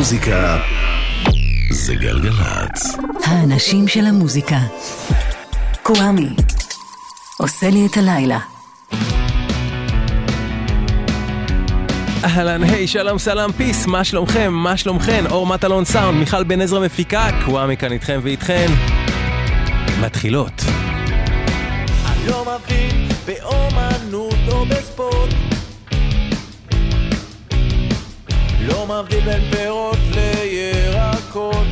המוזיקה זה גלגלצ. האנשים של המוזיקה. קוואמי. עושה לי את הלילה. אהלן, היי, שלום, סלאם, פיס, מה שלומכם? מה שלומכן? אור מטלון סאונד, מיכל בן עזרא מפיקה, קוואמי כאן איתכם ואיתכן. מתחילות. אני לא מבחין באומנות או בספורט לא מבדיל בין פירות לירקות.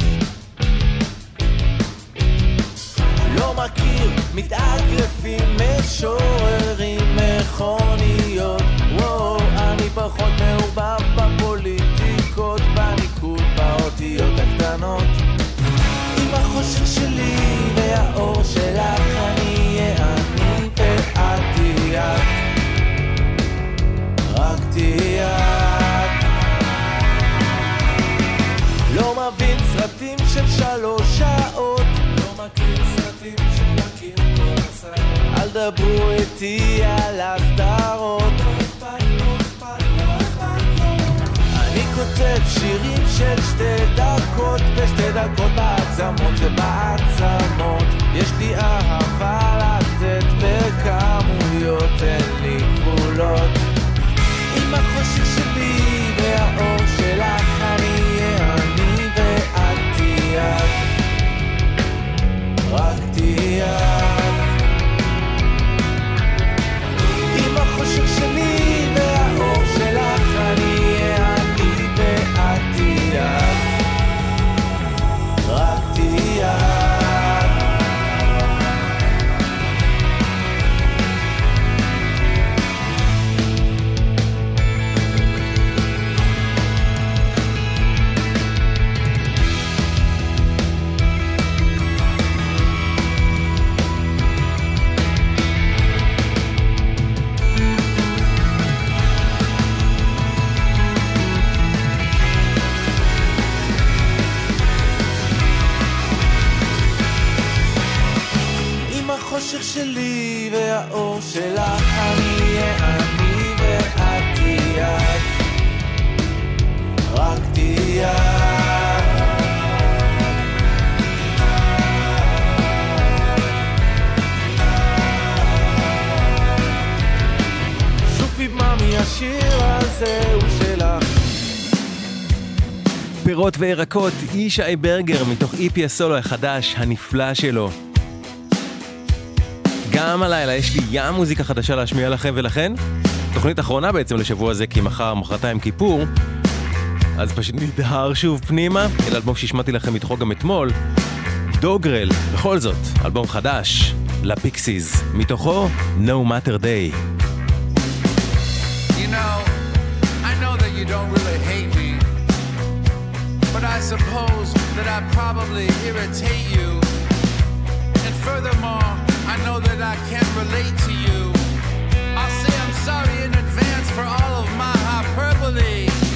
לא מכיר מתאגרפים, משוררים, מכוניות. וואו, אני פחות מעורבב בפוליטיקות, בניקוד, באותיות הקטנות. עם החושך שלי והאור שלך אני אהיה אני ואת תהיה. רק תהיה לא מבין סרטים של שלוש שעות. לא מכיר סרטים שמכיר כל הסרט אל דברו איתי על הסדרות. אני כותב שירים של שתי דקות בשתי דקות בעצמות ובעצמות יש לי אהבה לתת בכמויות אין לי גבולות. עם החושך שלי והאור רק תהיה את. עם החושך שלי וירקות, ישי ברגר, מתוך איפי הסולו החדש, הנפלא שלו. גם הלילה יש לי ים מוזיקה חדשה להשמיע לכם ולכן, תוכנית אחרונה בעצם לשבוע הזה, כי מחר, מחרתיים כיפור, אז פשוט נדהר שוב פנימה, אל אלבום שהשמעתי לכם מתוכו גם אתמול, דוגרל, בכל זאת, אלבום חדש, לפיקסיס, מתוכו No Matter Day. You know, I know that you don't really suppose that I probably irritate you. And furthermore, I know that I can't relate to you. I'll say I'm sorry in advance for all of my hyperbole.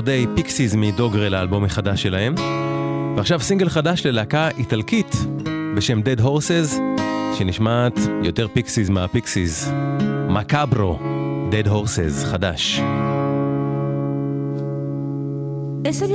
Day, פיקסיס מ Doggerel, האלבום החדש שלהם. ועכשיו סינגל חדש ללהקה איטלקית בשם Dead Horses, שנשמעת יותר פיקסיס מהפיקסיס. Macabro, Dead Horses, חדש. E se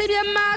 c'est bien mal.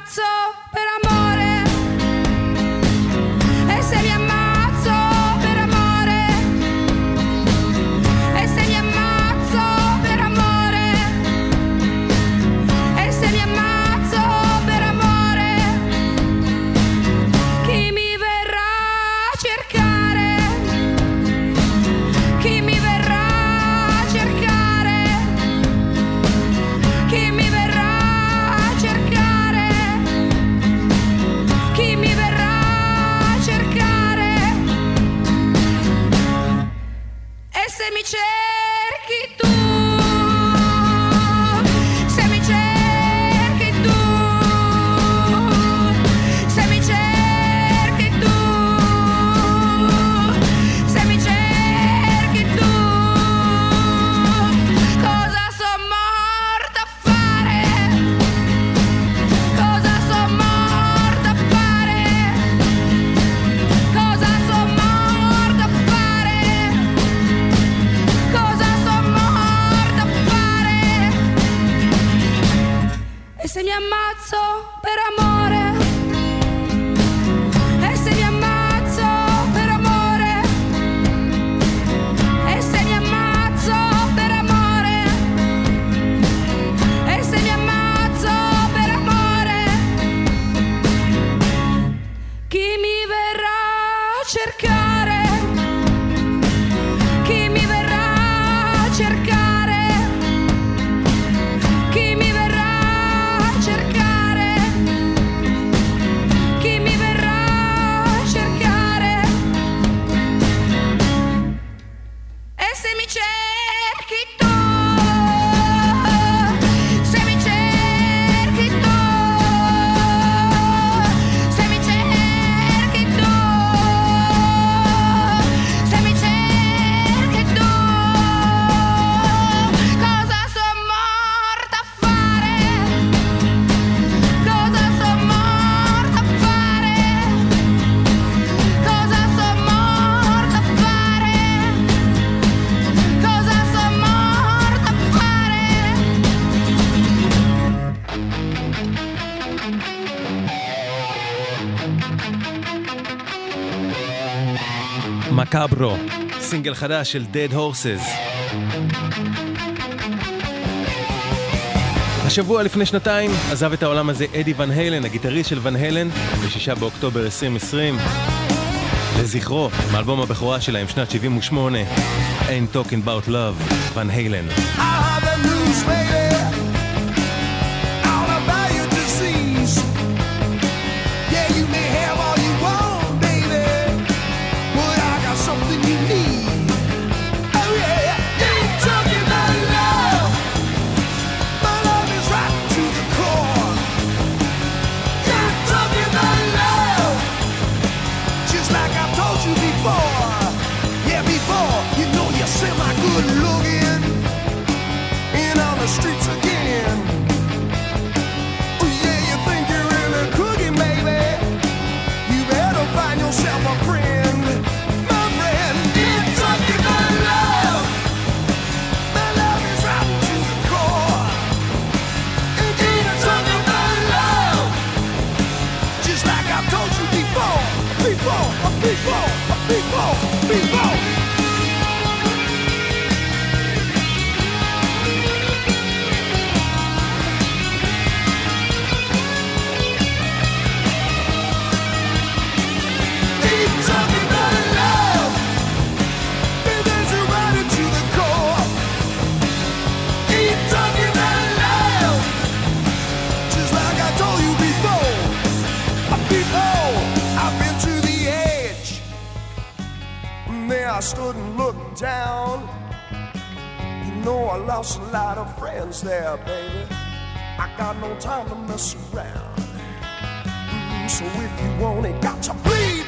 מקאברו, סינגל חדש של Dead Horses. השבוע לפני שנתיים עזב את העולם הזה אדי ון הלן, הגיטריסט של ון הלן, ב-6 באוקטובר 2020. לזכרו, עם אלבום הבכורה שלהם, שנת 78, Ain't Talking About Love, ון הלן. I have a news, baby. stood and looked down. You know I lost a lot of friends there, baby. I got no time to mess around. Mm, so if you want it, got to bleed.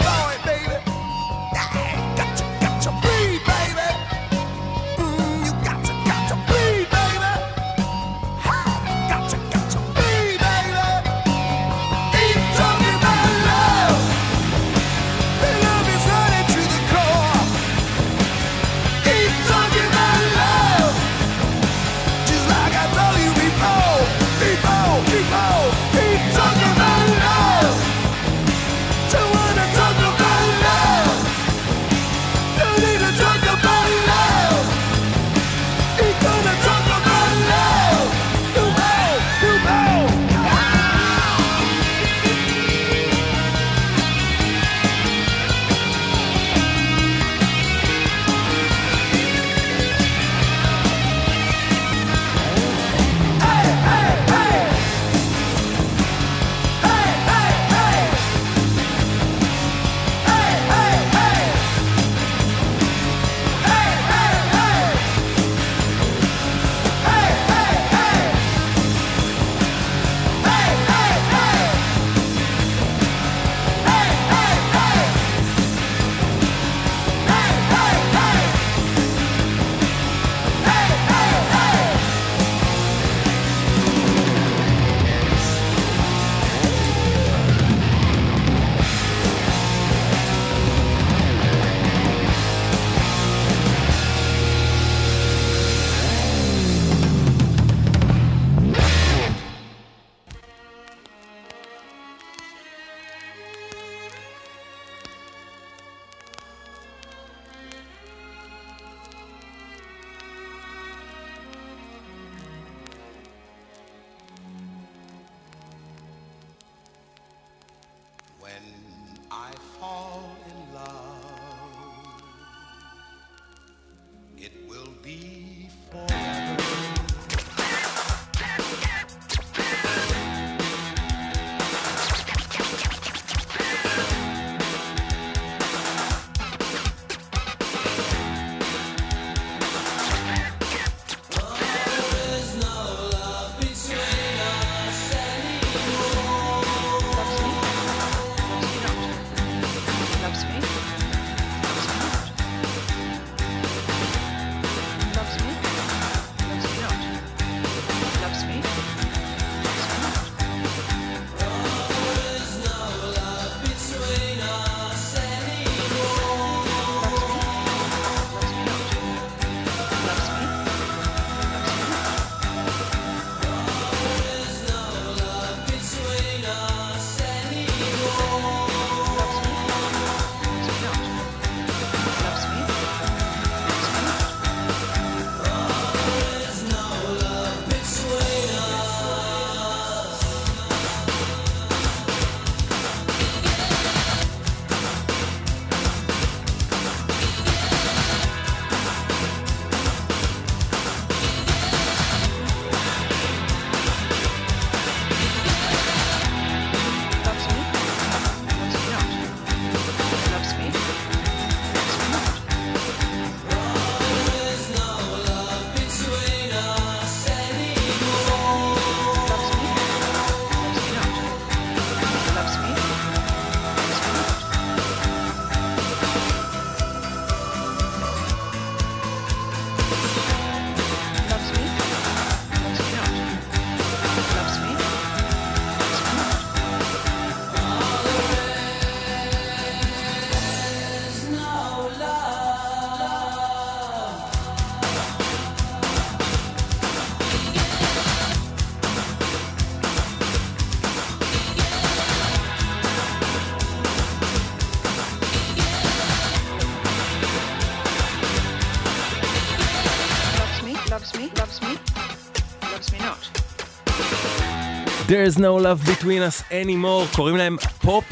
There's no love between us anymore, קוראים להם Pop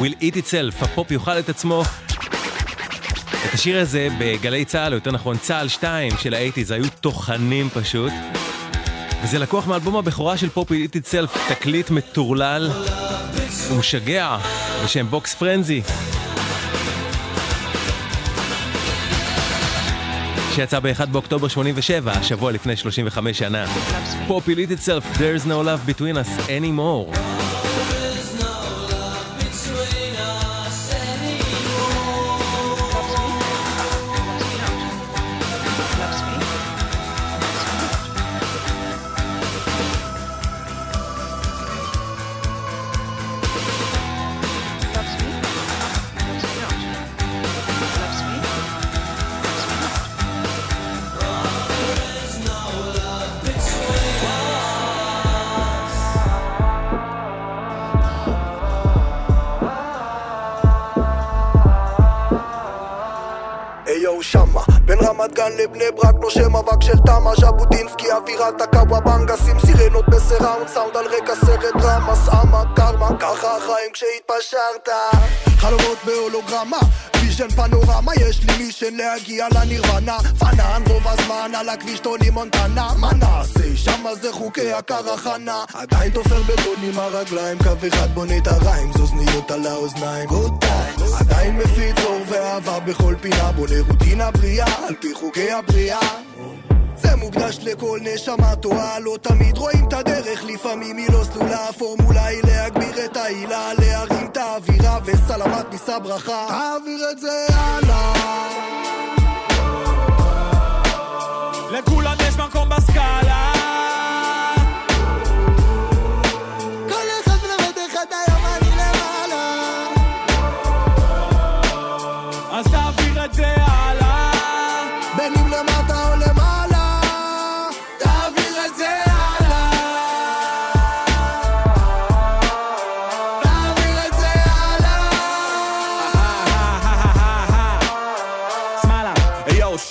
Will Eat Itself, הפופ יאכל את עצמו. את השיר הזה בגלי צה"ל, או יותר נכון צה"ל 2 של האייטיז, היו טוחנים פשוט. וזה לקוח מאלבום הבכורה של Pop Will Eat Itself, תקליט מטורלל ומשגע בשם Box Frenzy. שיצא ב-1 באוקטובר 87, השבוע לפני 35 שנה. Pop Elite itself, There's no love between us anymore. גן לבני ברק נושם אבק של תמה ז'בוטינסקי אווירת הקוואבנגה שים סירנות בסיראונד סאונד על רקע סרט דרמה סאמה קרמה ככה החיים כשהתפשרת. חלומות בהולוגרמה ויז'ן פנורמה יש לי מישן להגיע לנירוונה. פנן רוב הזמן על הכביש טוני מונטנה. מה נעשה? שמה זה חוקי הקרחנה. עדיין תופר בטון עם הרגליים קו אחד בונה את הריים זוזניות על האוזניים. טיימס עדיין מפיץ אור ואהבה בכל פינה בונה רוטינה בריאה על פי חוקי הבריאה. זה מוקדש לכל נשמה טועה, לא תמיד רואים את הדרך, לפעמים היא לא סלולה, הפורמולה היא להגביר את העילה, להרים את האווירה, וסלמת נישא ברכה, תעביר את זה הלאה. לכולם יש מקום בסקאלה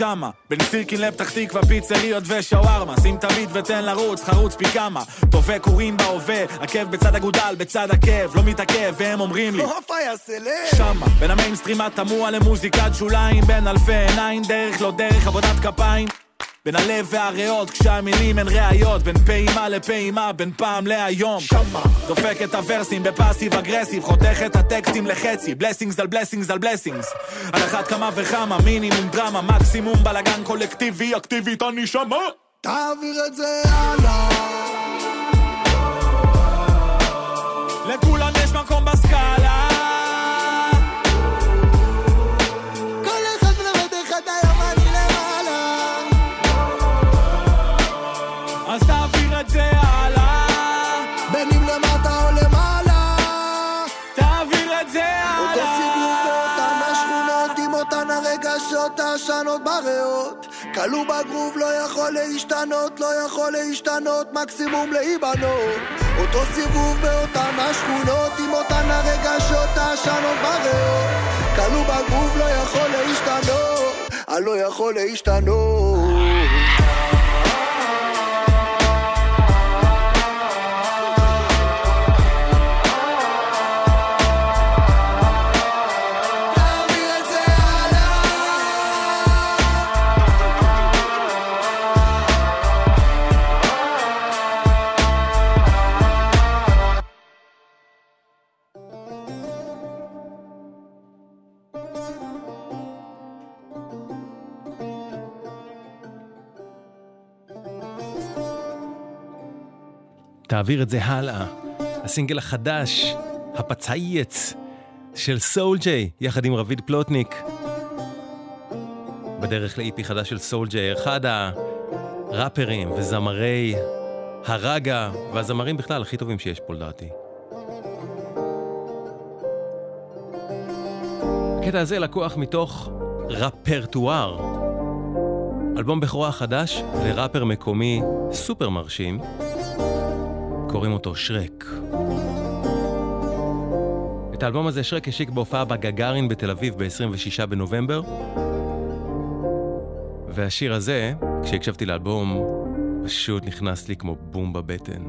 שמה בין סירקין לפתח תקווה, פיצריות ושווארמה. שים את הביט ותן לרוץ, חרוץ פי כמה. טובי קורים בהווה, עקב בצד אגודל, בצד עקב לא מתעכב, והם אומרים לי הופה יעשה לב. שמה, בין המיינסטרים התמוה למוזיקת שוליים, בין אלפי עיניים, דרך לא דרך, עבודת כפיים. בין הלב והריאות, כשהמילים הן ראיות, בין פעימה לפעימה, בין פעם להיום. שמה. דופק את הוורסים ב passive aggressive, חותך את הטקסטים לחצי, blessings על blessings על blessings. על אחת כמה וכמה, מינימום דרמה, מקסימום בלאגן קולקטיבי, אקטיבית הנשמה. תעביר את זה הלאה. לכולם יש מקום בסקאלה. העשנות בריאות. כלוא בגרוב לא יכול להשתנות, לא יכול להשתנות, מקסימום להיבנות. אותו סיבוב באותן השכונות עם אותן הרגשות העשנות בריאות. כלוא בגרוב לא יכול להשתנות, אני לא יכול להשתנות תעביר את זה הלאה. הסינגל החדש, הפצאייץ, של סול ג'יי, יחד עם רביד פלוטניק. בדרך לאיפי חדש של סול ג'יי, אחד הראפרים וזמרי הרגה, והזמרים בכלל הכי טובים שיש פה לדעתי. הקטע הזה לקוח מתוך רפרטואר. אלבום בכורה חדש לראפר מקומי סופר מרשים, קוראים אותו שרק. את האלבום הזה שרק השיק בהופעה בגגארין בתל אביב ב-26 בנובמבר, והשיר הזה, כשהקשבתי לאלבום, פשוט נכנס לי כמו בום בבטן.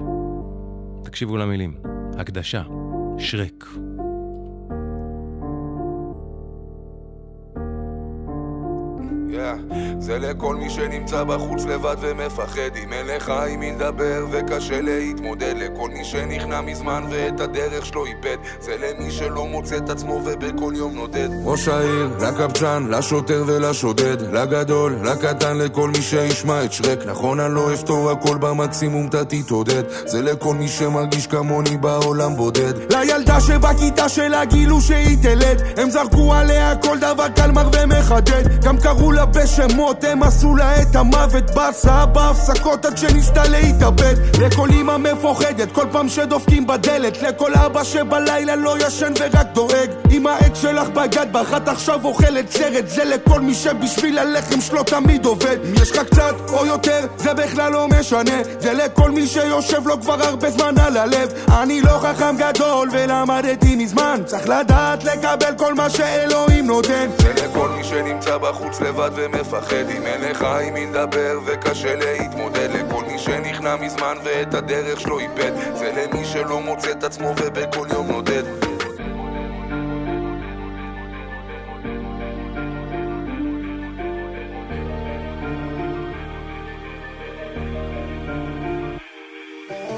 תקשיבו למילים. הקדשה, שרק. Yeah. זה לכל מי שנמצא בחוץ לבד ומפחד. אם אין לך עם מי לדבר וקשה להתמודד. לכל מי שנכנע מזמן ואת הדרך שלו איבד. זה למי שלא מוצא את עצמו ובכל יום נודד. ראש העיר, לקבצן, לשוטר ולשודד. לגדול, לקטן, לכל מי שישמע את שרק. נכון אני לא אפתור הכל במקסימום אתה תתעודד. זה לכל מי שמרגיש כמוני בעולם בודד. לילדה שבכיתה שלה גילו שהיא תלד. הם זרקו עליה כל דבר קלמר ומחדד. גם קראו לה בשמות הם עשו לה את המוות בהסעה בהפסקות עד שניסתה להתאבד. לכל אמא מפוחדת כל פעם שדופקים בדלת. לכל אבא שבלילה לא ישן ורק דואג. אם העט שלך בגד בך את עכשיו אוכלת סרט. זה לכל מי שבשביל הלחם שלו תמיד עובד. יש לך קצת או יותר זה בכלל לא משנה. זה לכל מי שיושב לו כבר הרבה זמן על הלב. אני לא חכם גדול ולמדתי מזמן. צריך לדעת לקבל כל מה שאלוהים נותן. זה לכל מי שנמצא בחוץ לבד ומפחד. אם אין לך עם מי לדבר וקשה להתמודד. לכל מי שנכנע מזמן ואת הדרך שלו איבד. זה למי שלא מוצא את עצמו ובכל יום נודד.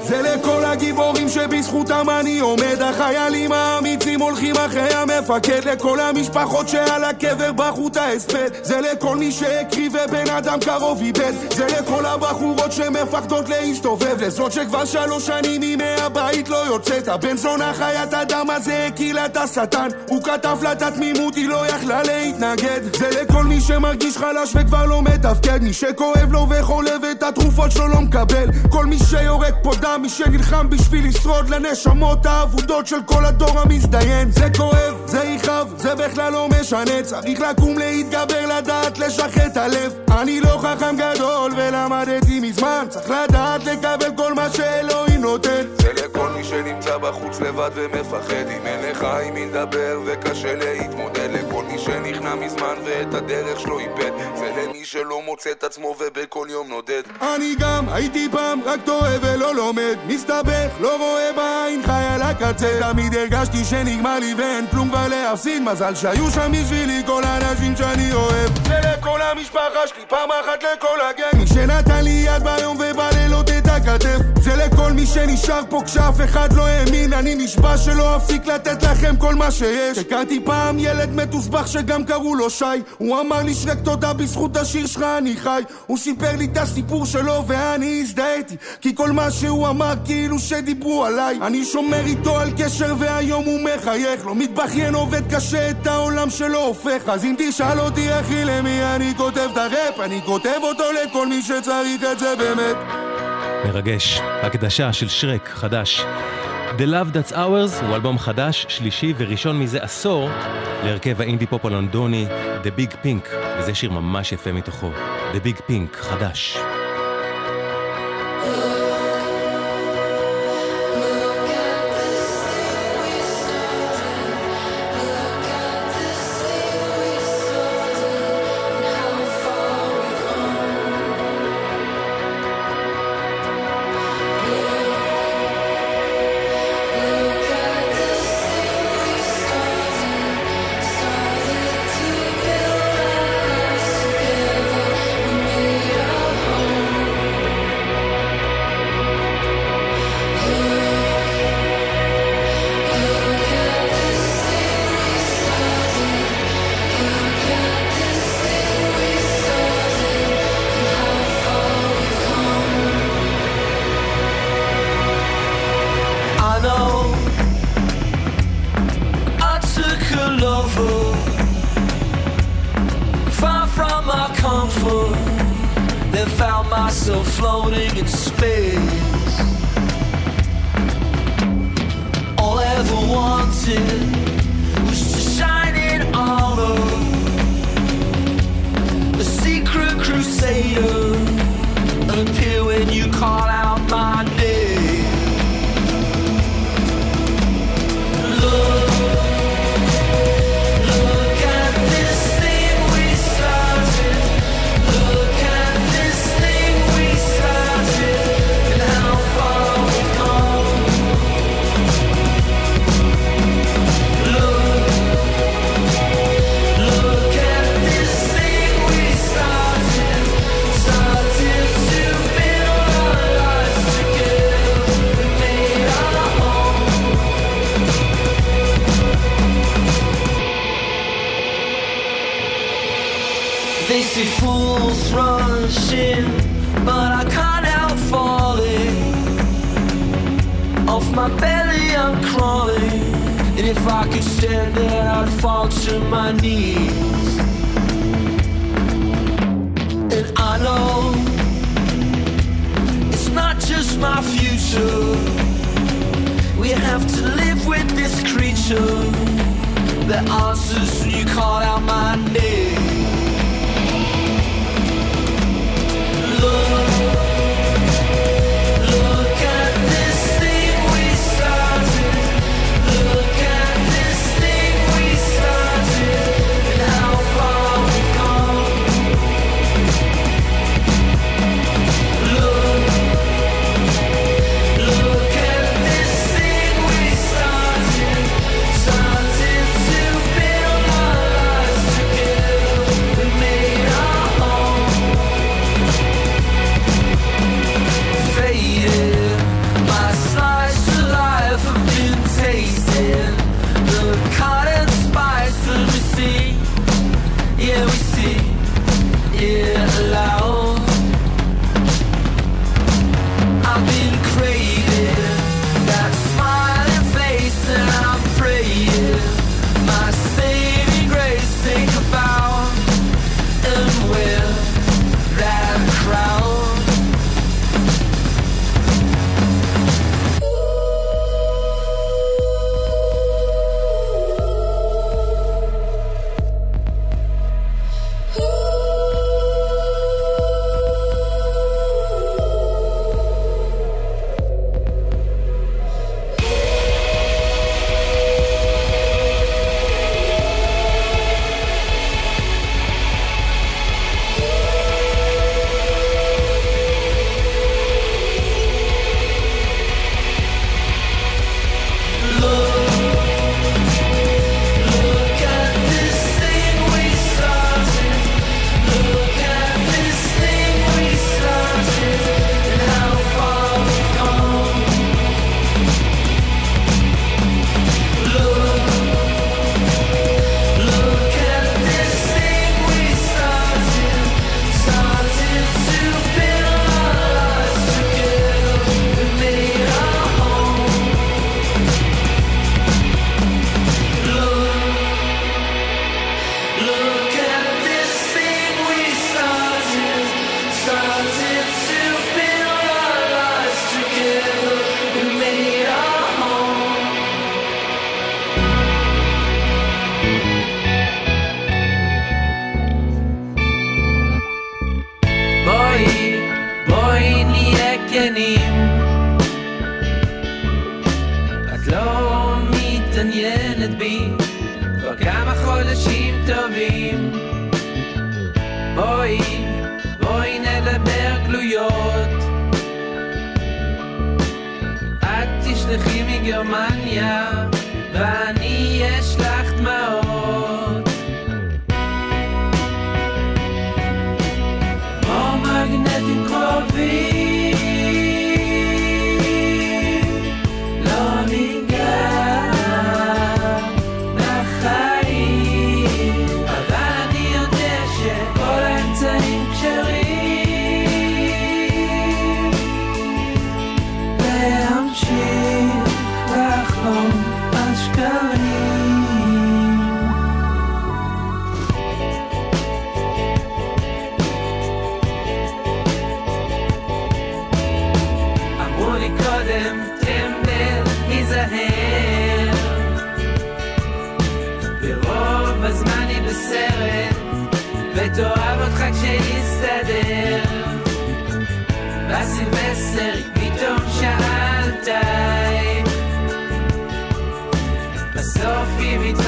זה לכל הגיבורים שבזכותם אני עומד. החיילים האמיצים הולכים אחרי המפקד. לכל המשפחות שעל הקבר בכו את ההספד. זה לכל מי שהקריב ובן אדם קרוב איבד. זה לכל הבחורות שמפחדות להסתובב. לזאת שכבר שלוש שנים היא מהבית לא יוצאת. הבן זונה חיית אדם הזה הקילה את השטן. הוא כתב לה את התמימות היא לא יכלה להתנגד. זה לכל מי שמרגיש חלש וכבר לא מתפקד. מי שכואב לו וחולב את התרופות שלו לא מקבל. כל מי שיורק פה דם מי שנלחם בשביל לשרוד לנשמות האבודות של כל הדור המזדיין. זה כואב, זה יכאב, זה בכלל לא משנה. צריך לקום להתגבר, לדעת את הלב. אני לא חכם גדול ולמדתי מזמן. צריך לדעת לקבל כל מה שאלוהים נותן שנמצא בחוץ לבד ומפחד. אם אין לך עם מי לדבר וקשה להתמודד. לכל מי שנכנע מזמן ואת הדרך שלו איבד. זה למי שלא מוצא את עצמו ובכל יום נודד. אני גם הייתי פעם רק טועה ולא לומד. מסתבך, לא רואה בעין, חי על הקצה. תמיד הרגשתי שנגמר לי ואין כלום כבר להפסיד. מזל שהיו שם בשבילי כל האנשים שאני אוהב. זה לכל המשפחה שלי, פעם אחת לכל הגן. מי שנתן לי יד ביום ובלילות שנשאר פה כשאף אחד לא האמין. אני נשבע שלא אפסיק לתת לכם כל מה שיש. הכרתי פעם ילד מתוסבך שגם קראו לו שי. הוא אמר לי שרק תודה בזכות השיר שלך אני חי. הוא סיפר לי את הסיפור שלו ואני הזדהיתי כי כל מה שהוא אמר כאילו שדיברו עליי. אני שומר איתו על קשר והיום הוא מחייך. לא מתבכיין עובד קשה את העולם שלו הופך. אז אם תשאל אותי אחי למי אני כותב את הראפ? אני כותב אותו לכל מי שצריך את זה באמת מרגש. הקדשה של שרק, חדש. The Love That's Ours הוא אלבום חדש, שלישי וראשון מזה עשור להרכב האינדי פופ הלונדוני The Big Pink, וזה שיר ממש יפה מתוכו. The Big Pink, חדש. Floating in space. All I ever wanted was to shine in armor, a secret crusader, appear when you call out If I could stand it, I'd fall to my knees. And I know it's not just my future. We have to live with this creature that answers when you call out my name. Love. הסילבסטר, פתאום שאלת בסוף היא מתחילה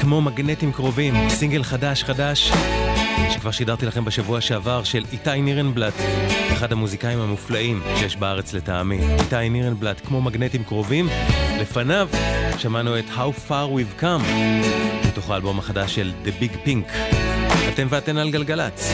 כמו מגנטים קרובים, סינגל חדש חדש, שכבר שידרתי לכם בשבוע שעבר, של איתי נירנבלט, אחד המוזיקאים המופלאים שיש בארץ לטעמי. איתי נירנבלט, כמו מגנטים קרובים. לפניו שמענו את How Far We've Come, מתוך האלבום החדש של The Big Pink. אתם ואתן על גלגלצ.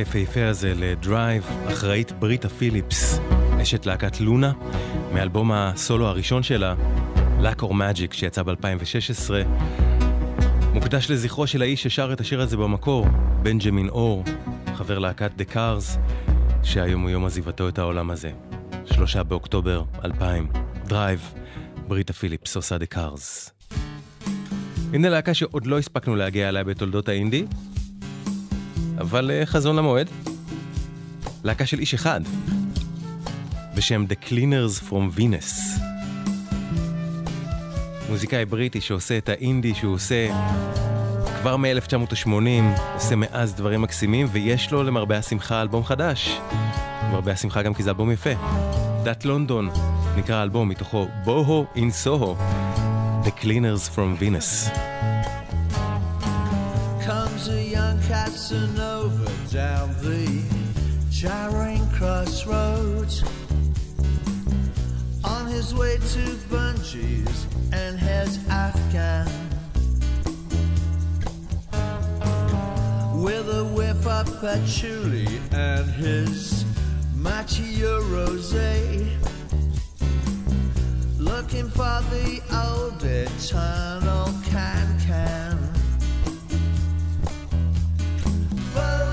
היפהפה הזה ל Drive אחראית בריטה פיליפס, אשת להקת לונה, מאלבום הסולו הראשון שלה, Luck or Magic, שיצא ב-2016. מוקדש לזכרו של האיש ששר את השיר הזה במקור, בנג'מין אור, חבר להקת The Cars, שהיום הוא יום עזיבתו את העולם הזה. שלושה באוקטובר 2000, Drive, בריטה פיליפס עושה The Cars. הנה להקה שעוד לא הספקנו להגיע אליה בתולדות האינדי, אבל uh, חזון למועד. להקה של איש אחד, בשם The Cleaners From Venus. מוזיקאי בריטי שעושה את האינדי שהוא עושה כבר מ-1980, עושה מאז דברים מקסימים, ויש לו למרבה השמחה אלבום חדש. למרבה השמחה גם כי זה אלבום יפה. דת לונדון נקרא האלבום, מתוכו בוהו אין סוהו, The Cleaners From Venus. Young Casanova down the gyring crossroads. On his way to Bungees and his Afghan. With a whiff of patchouli and his Machio Rose looking for the old eternal can people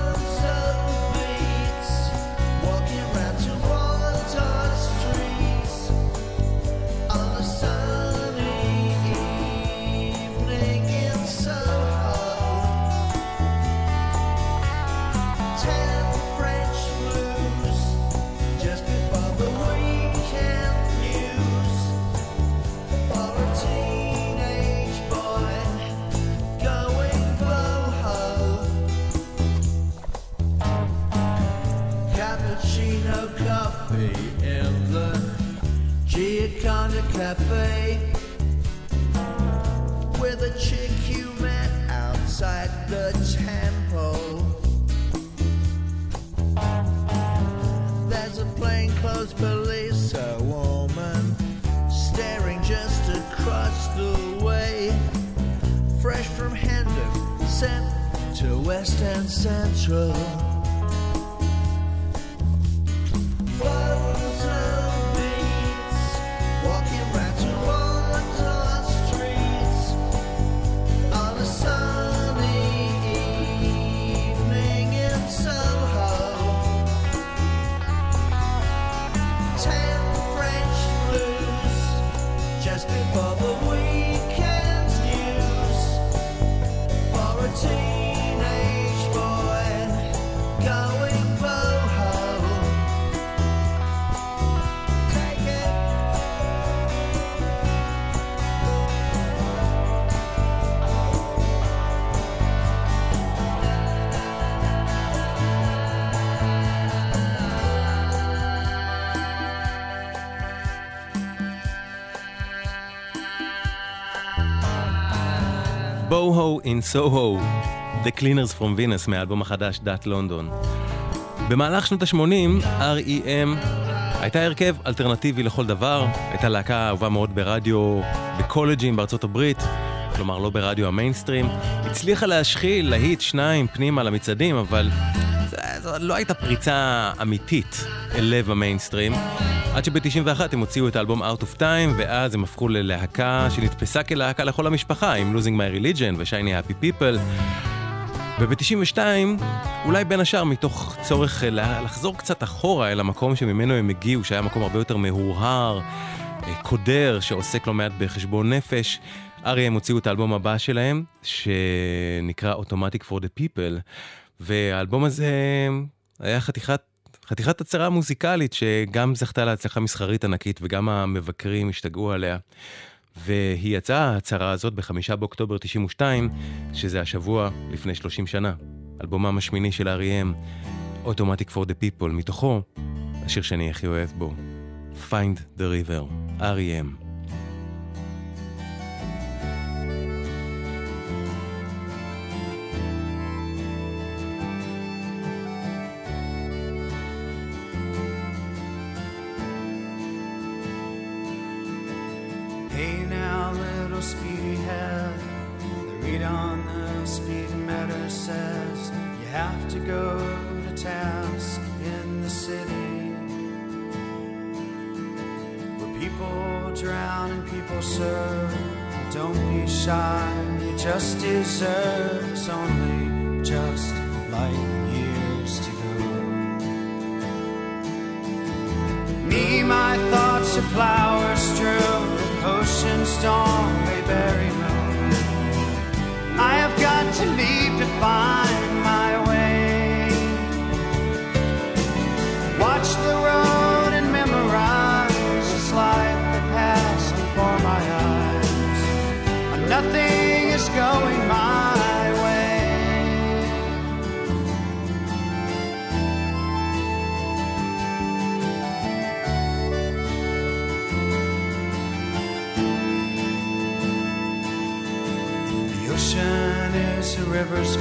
בוהו אין סוהו, The Cleaners From Venus מהאלבום החדש דת לונדון. במהלך שנות ה-80, R.E.M. הייתה הרכב אלטרנטיבי לכל דבר, הייתה להקה אהובה מאוד ברדיו, בקולג'ים בארצות הברית, כלומר לא ברדיו המיינסטרים. הצליחה להשחיל להיט שניים פנימה למצעדים, אבל זו לא הייתה פריצה אמיתית אל לב המיינסטרים. עד שב-91 הם הוציאו את האלבום Out of Time, ואז הם הפכו ללהקה שנתפסה כלהקה לכל המשפחה, עם Losing My Religion ו-Shiny Happy People. וב-92, אולי בין השאר מתוך צורך אה, לחזור קצת אחורה אל המקום שממנו הם הגיעו, שהיה מקום הרבה יותר מהורהר, אה, קודר, שעוסק לא מעט בחשבון נפש. אריה הם הוציאו את האלבום הבא שלהם, שנקרא Automatic for the People, והאלבום הזה היה חתיכת חתיכת הצהרה מוזיקלית שגם זכתה להצלחה מסחרית ענקית וגם המבקרים השתגעו עליה. והיא יצאה, ההצהרה הזאת, בחמישה באוקטובר 92, שזה השבוע לפני 30 שנה. אלבומם השמיני של R.E.M, Automatic for the People, מתוכו השיר שאני הכי אוהב בו, Find the River, R.E.M. no. The read on the speed matter says you have to go to task in the city where people drown and people serve. Don't be shy, you just deserves only just light years to go. Me, my thoughts are flowers strewn ocean storm may bury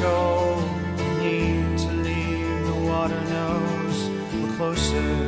no need to leave. The water knows we're closer.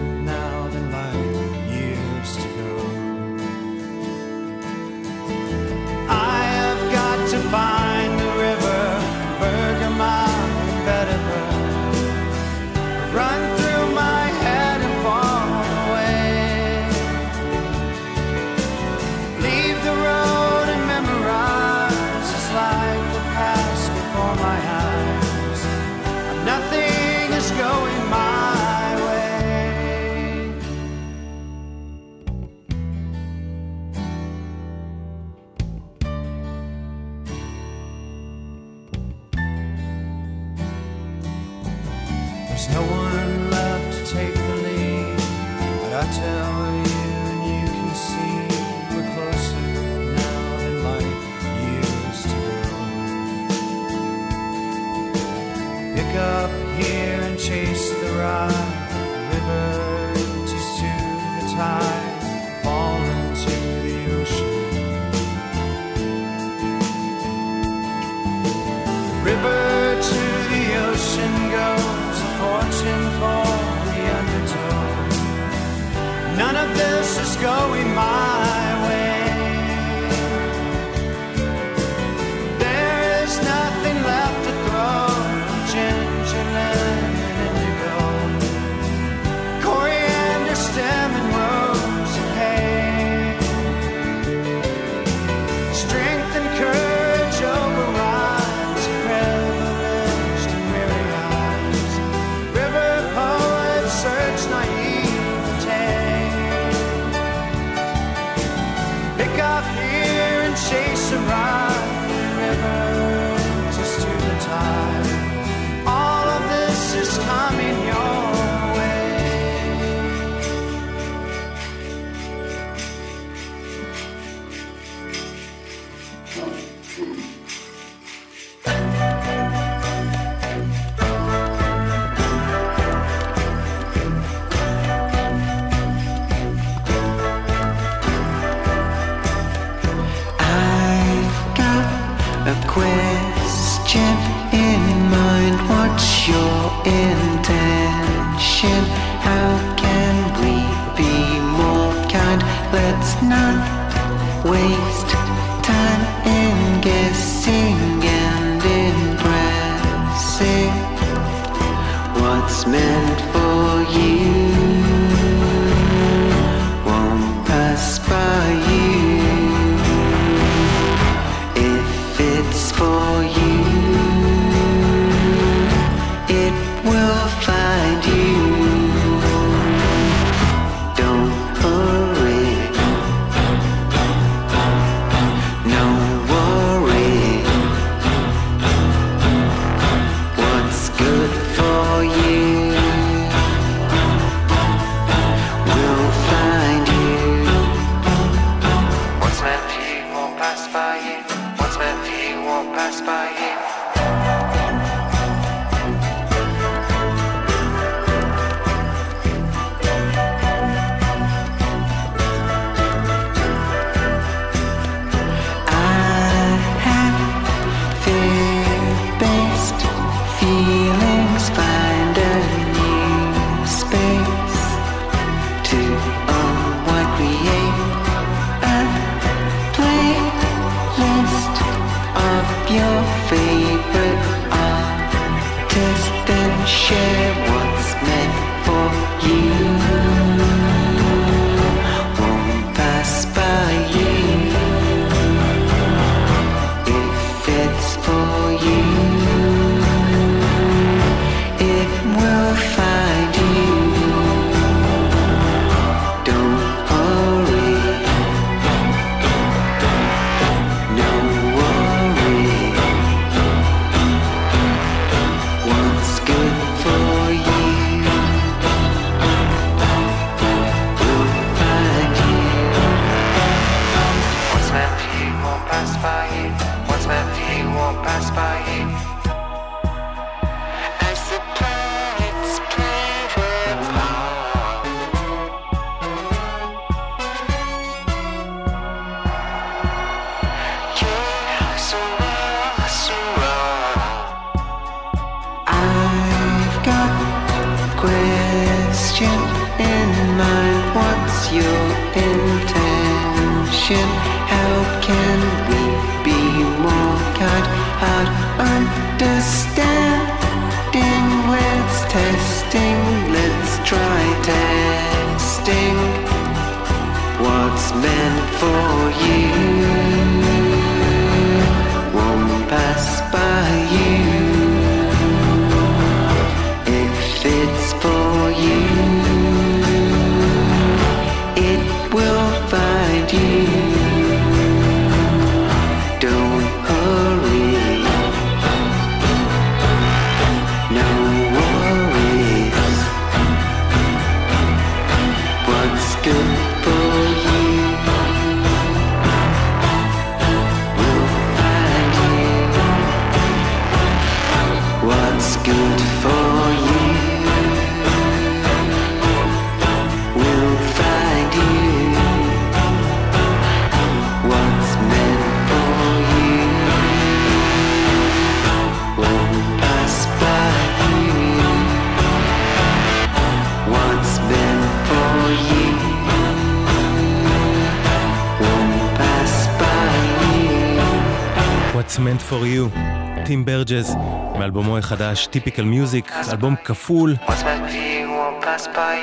What's meant for you, טים ברג'ז, מאלבומו החדש, טיפיקל מיוזיק, אלבום כפול.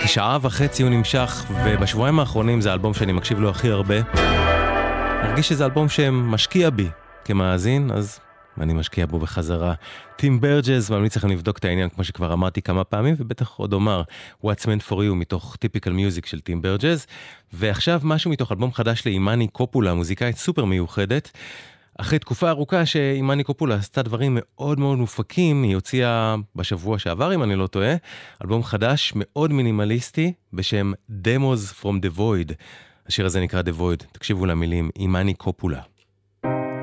כשעה וחצי הוא נמשך, ובשבועיים האחרונים זה האלבום שאני מקשיב לו הכי הרבה. מרגיש שזה אלבום שמשקיע בי כמאזין, אז אני משקיע בו בחזרה. טים ברג'ז, ממליץ לכם לבדוק את העניין, כמו שכבר אמרתי כמה פעמים, ובטח עוד אומר, What's Meant for You מתוך טיפיקל מיוזיק של טים ברג'ז. ועכשיו משהו מתוך אלבום חדש לאימאני קופולה, מוזיקאית סופר מיוחדת. אחרי תקופה ארוכה שאימאני קופולה עשתה דברים מאוד מאוד מופקים, היא הוציאה בשבוע שעבר, אם אני לא טועה, אלבום חדש מאוד מינימליסטי בשם Demos from the Void. השיר הזה נקרא The Void, תקשיבו למילים, אימאני קופולה.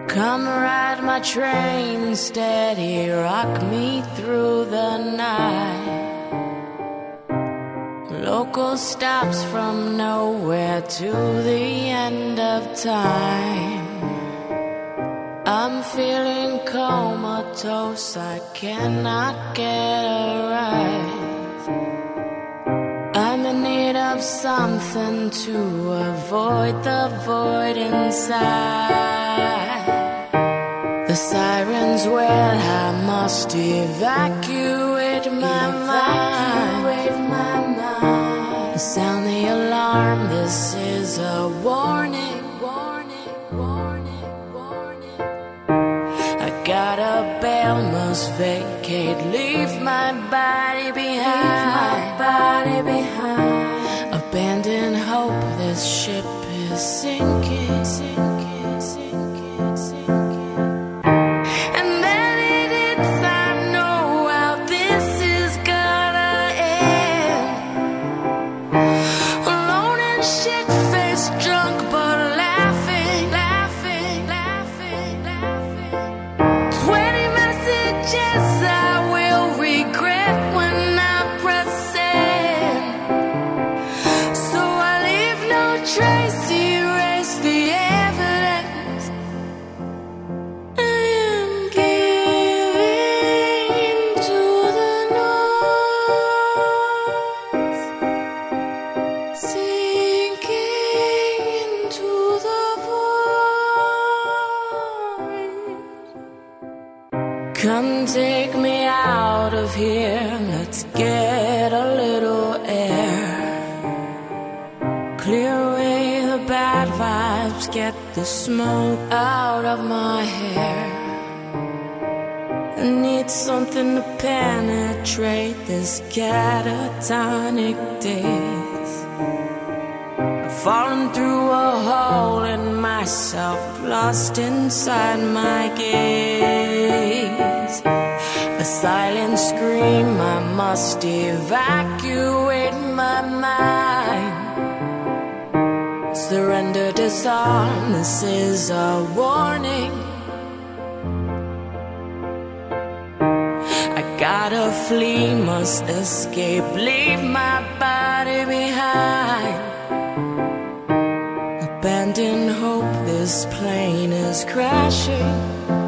Come ride my train steady, rock me through the night. Local stops from nowhere to the end of time. I'm feeling comatose, I cannot get a rise. I'm in need of something to avoid the void inside. The sirens wail, I must evacuate my mind. mind. Sound the alarm, this is a warning, gotta must vacate, leave my body behind. Scream, I must evacuate my mind. Surrender, disarm, this is a warning. I gotta flee, must escape, leave my body behind. Abandon hope, this plane is crashing.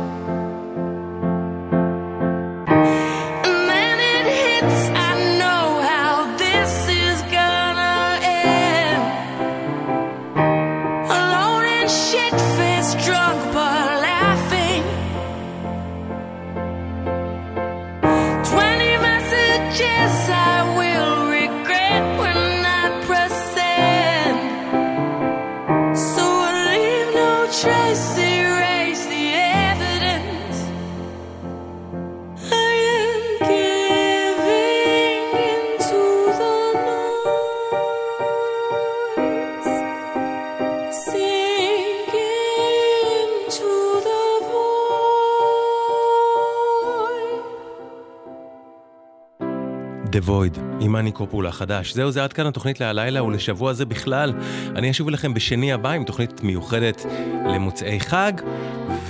עם מאני קופולה חדש. זהו, זה עד כאן התוכנית להלילה ולשבוע זה בכלל. אני אשוב אליכם בשני הבא עם תוכנית מיוחדת למוצאי חג,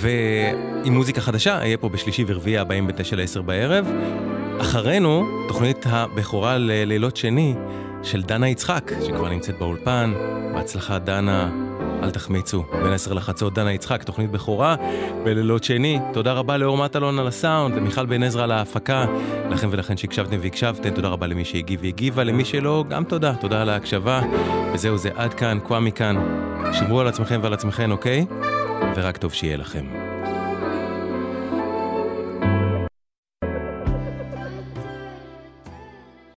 ועם מוזיקה חדשה, אהיה פה בשלישי ורביעי הבאים בתשע לעשר בערב. אחרינו, תוכנית הבכורה ללילות שני של דנה יצחק, שכבר נמצאת באולפן. בהצלחה, דנה. אל תחמיצו, בין עשר לחצות, דנה יצחק, תוכנית בכורה בלילות שני. תודה רבה לאור מטלון על הסאונד, למיכל בן עזרא על ההפקה, לכם ולכן שהקשבתם והקשבתם, תודה רבה למי שהגיב והגיבה, למי שלא, גם תודה, תודה על ההקשבה. וזהו, זה עד כאן, קוואמי כאן. שמרו על עצמכם ועל עצמכם, אוקיי? ורק טוב שיהיה לכם.